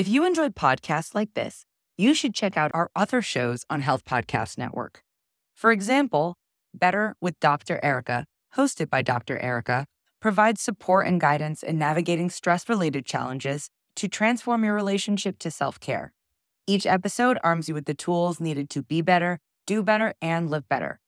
If you enjoyed podcasts like this, you should check out our other shows on Health Podcast Network. For example, Better with Dr. Erica, hosted by Dr. Erica, provides support and guidance in navigating stress related challenges to transform your relationship to self care. Each episode arms you with the tools needed to be better, do better, and live better.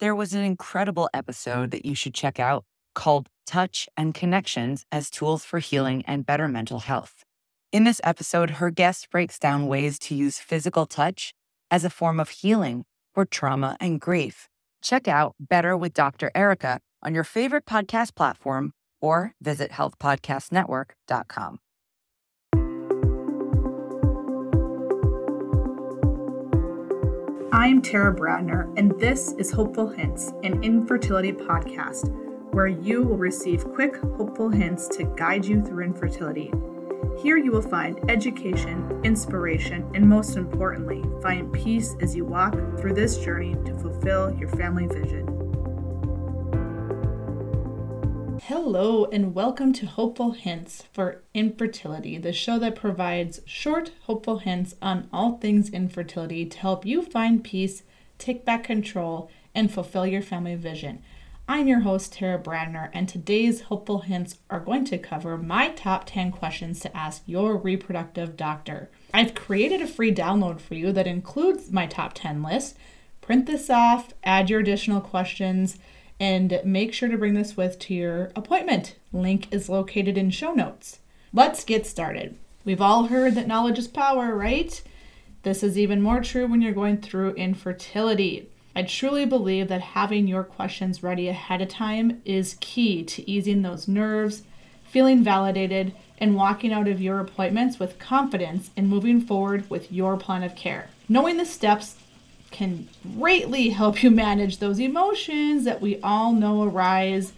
There was an incredible episode that you should check out called Touch and Connections as Tools for Healing and Better Mental Health. In this episode, her guest breaks down ways to use physical touch as a form of healing for trauma and grief. Check out Better with Dr. Erica on your favorite podcast platform or visit healthpodcastnetwork.com. I'm Tara Bradner, and this is Hopeful Hints, an infertility podcast where you will receive quick, hopeful hints to guide you through infertility. Here you will find education, inspiration, and most importantly, find peace as you walk through this journey to fulfill your family vision. Hello, and welcome to Hopeful Hints for Infertility, the show that provides short, hopeful hints on all things infertility to help you find peace, take back control, and fulfill your family vision. I'm your host, Tara Bradner, and today's hopeful hints are going to cover my top 10 questions to ask your reproductive doctor. I've created a free download for you that includes my top 10 list. Print this off, add your additional questions, and make sure to bring this with to your appointment. Link is located in show notes. Let's get started. We've all heard that knowledge is power, right? This is even more true when you're going through infertility. I truly believe that having your questions ready ahead of time is key to easing those nerves, feeling validated, and walking out of your appointments with confidence in moving forward with your plan of care. Knowing the steps can greatly help you manage those emotions that we all know arise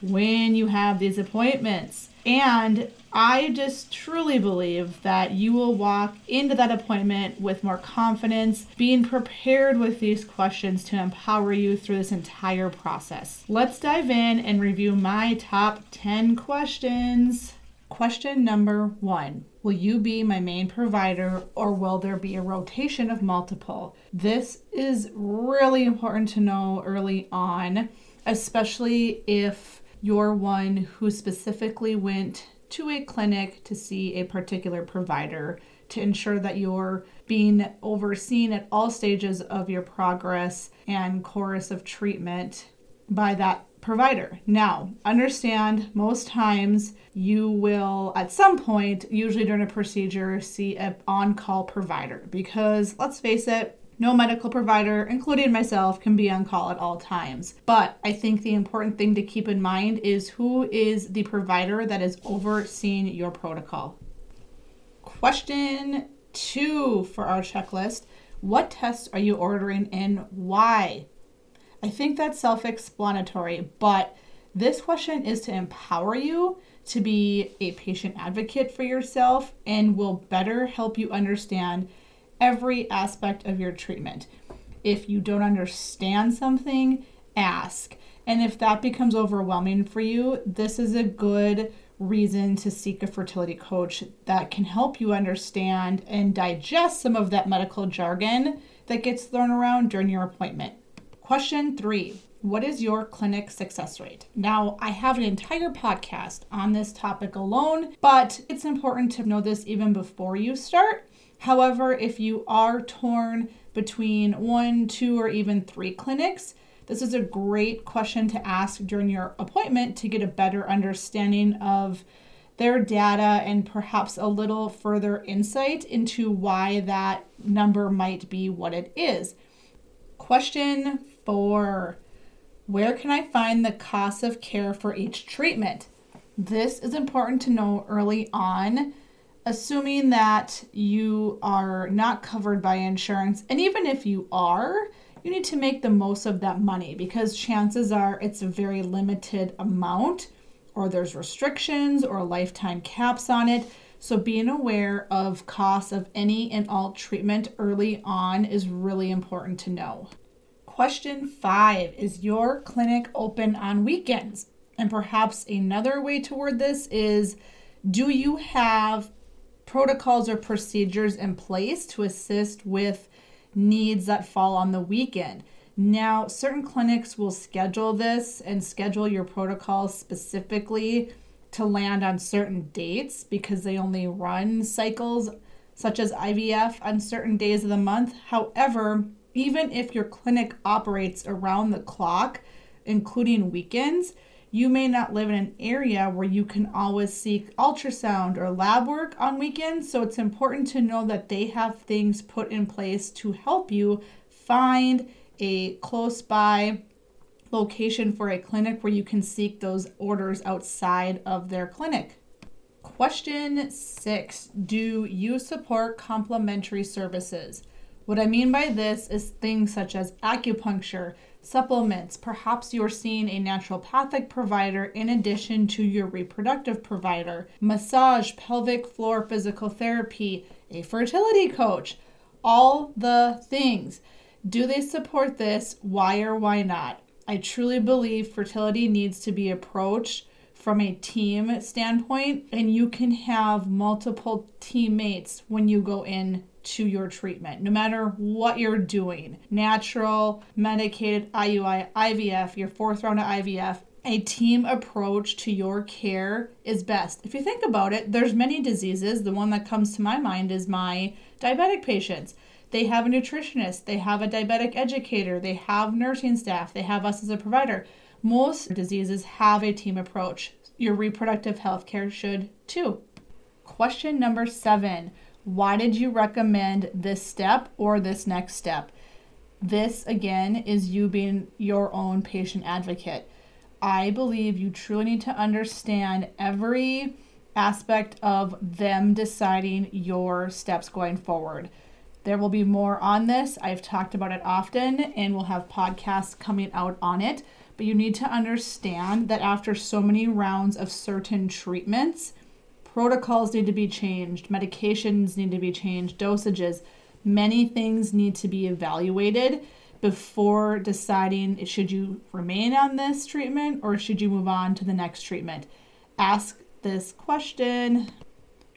when you have these appointments. And I just truly believe that you will walk into that appointment with more confidence, being prepared with these questions to empower you through this entire process. Let's dive in and review my top 10 questions. Question number one Will you be my main provider or will there be a rotation of multiple? This is really important to know early on, especially if you're one who specifically went to a clinic to see a particular provider to ensure that you're being overseen at all stages of your progress and course of treatment by that provider. Now, understand most times you will at some point, usually during a procedure, see an on-call provider because let's face it, no medical provider, including myself, can be on call at all times. But I think the important thing to keep in mind is who is the provider that is overseeing your protocol. Question two for our checklist What tests are you ordering and why? I think that's self explanatory, but this question is to empower you to be a patient advocate for yourself and will better help you understand every aspect of your treatment. If you don't understand something, ask. And if that becomes overwhelming for you, this is a good reason to seek a fertility coach that can help you understand and digest some of that medical jargon that gets thrown around during your appointment. Question three What is your clinic success rate? Now, I have an entire podcast on this topic alone, but it's important to know this even before you start However, if you are torn between one, two, or even three clinics, this is a great question to ask during your appointment to get a better understanding of their data and perhaps a little further insight into why that number might be what it is. Question four Where can I find the cost of care for each treatment? This is important to know early on assuming that you are not covered by insurance, and even if you are, you need to make the most of that money because chances are it's a very limited amount, or there's restrictions or lifetime caps on it. So, being aware of costs of any and all treatment early on is really important to know. Question five Is your clinic open on weekends? And perhaps another way to word this is Do you have protocols or procedures in place to assist with needs that fall on the weekend. Now, certain clinics will schedule this and schedule your protocols specifically to land on certain dates because they only run cycles such as IVF on certain days of the month. However, even if your clinic operates around the clock, including weekends, you may not live in an area where you can always seek ultrasound or lab work on weekends. So it's important to know that they have things put in place to help you find a close by location for a clinic where you can seek those orders outside of their clinic. Question six Do you support complementary services? What I mean by this is things such as acupuncture, supplements. Perhaps you're seeing a naturopathic provider in addition to your reproductive provider, massage, pelvic floor physical therapy, a fertility coach, all the things. Do they support this? Why or why not? I truly believe fertility needs to be approached from a team standpoint, and you can have multiple teammates when you go in to your treatment, no matter what you're doing natural, medicated, IUI, IVF, your fourth round of IVF. A team approach to your care is best. If you think about it, there's many diseases. The one that comes to my mind is my diabetic patients. They have a nutritionist, they have a diabetic educator, they have nursing staff, they have us as a provider. Most diseases have a team approach. Your reproductive health care should too. Question number seven why did you recommend this step or this next step? This, again, is you being your own patient advocate. I believe you truly need to understand every aspect of them deciding your steps going forward. There will be more on this. I've talked about it often and we'll have podcasts coming out on it. But you need to understand that after so many rounds of certain treatments, protocols need to be changed, medications need to be changed, dosages, many things need to be evaluated before deciding should you remain on this treatment or should you move on to the next treatment. Ask this question.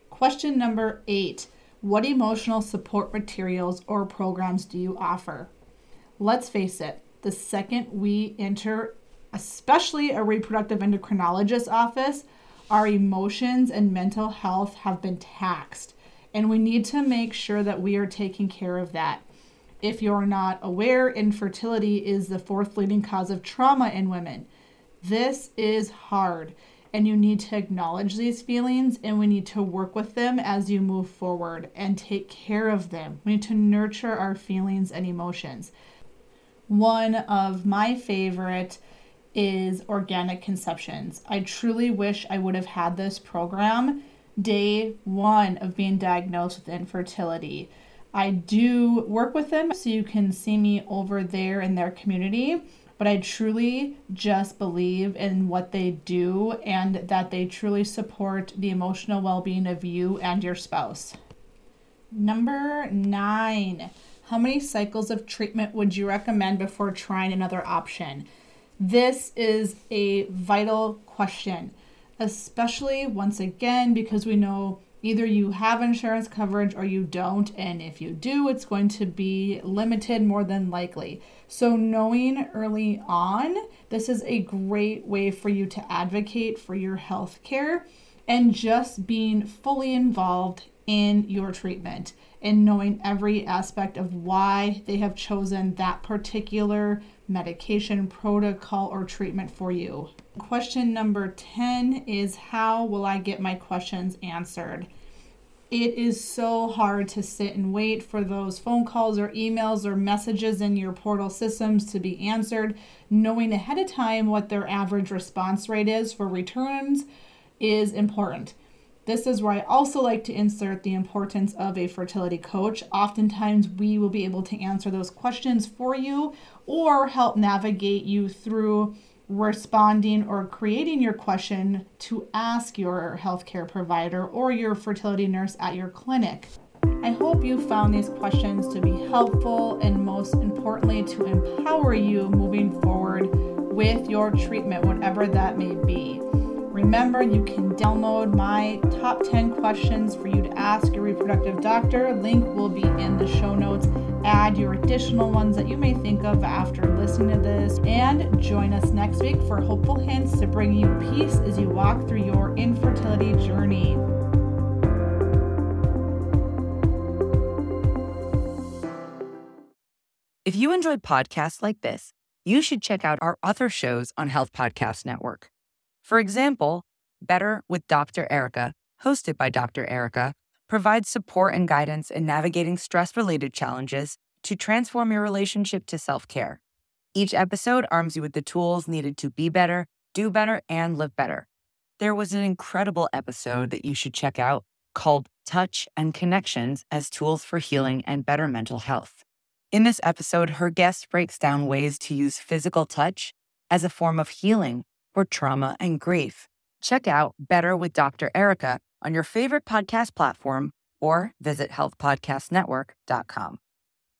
Question number eight What emotional support materials or programs do you offer? Let's face it, the second we enter, especially a reproductive endocrinologist office, our emotions and mental health have been taxed. And we need to make sure that we are taking care of that. If you're not aware, infertility is the fourth leading cause of trauma in women. This is hard, and you need to acknowledge these feelings and we need to work with them as you move forward and take care of them. We need to nurture our feelings and emotions. One of my favorite is organic conceptions. I truly wish I would have had this program day one of being diagnosed with infertility. I do work with them, so you can see me over there in their community. But I truly just believe in what they do and that they truly support the emotional well being of you and your spouse. Number nine, how many cycles of treatment would you recommend before trying another option? This is a vital question, especially once again because we know either you have insurance coverage or you don't, and if you do, it's going to be limited more than likely. So, knowing early on, this is a great way for you to advocate for your health care and just being fully involved in your treatment and knowing every aspect of why they have chosen that particular medication protocol or treatment for you. Question number 10 is How will I get my questions answered? It is so hard to sit and wait for those phone calls or emails or messages in your portal systems to be answered. Knowing ahead of time what their average response rate is for returns is important. This is where I also like to insert the importance of a fertility coach. Oftentimes, we will be able to answer those questions for you or help navigate you through responding or creating your question to ask your healthcare provider or your fertility nurse at your clinic. I hope you found these questions to be helpful and most importantly to empower you moving forward with your treatment, whatever that may be. Remember, you can download my top 10 questions for you to ask your reproductive doctor. Link will be in the show notes. Add your additional ones that you may think of after listening to this. And join us next week for hopeful hints to bring you peace as you walk through your infertility journey. If you enjoyed podcasts like this, you should check out our other shows on Health Podcast Network. For example, Better with Dr. Erica, hosted by Dr. Erica, provides support and guidance in navigating stress related challenges to transform your relationship to self care. Each episode arms you with the tools needed to be better, do better, and live better. There was an incredible episode that you should check out called Touch and Connections as Tools for Healing and Better Mental Health. In this episode, her guest breaks down ways to use physical touch as a form of healing for trauma and grief. Check out Better with Dr. Erica on your favorite podcast platform or visit healthpodcastnetwork.com.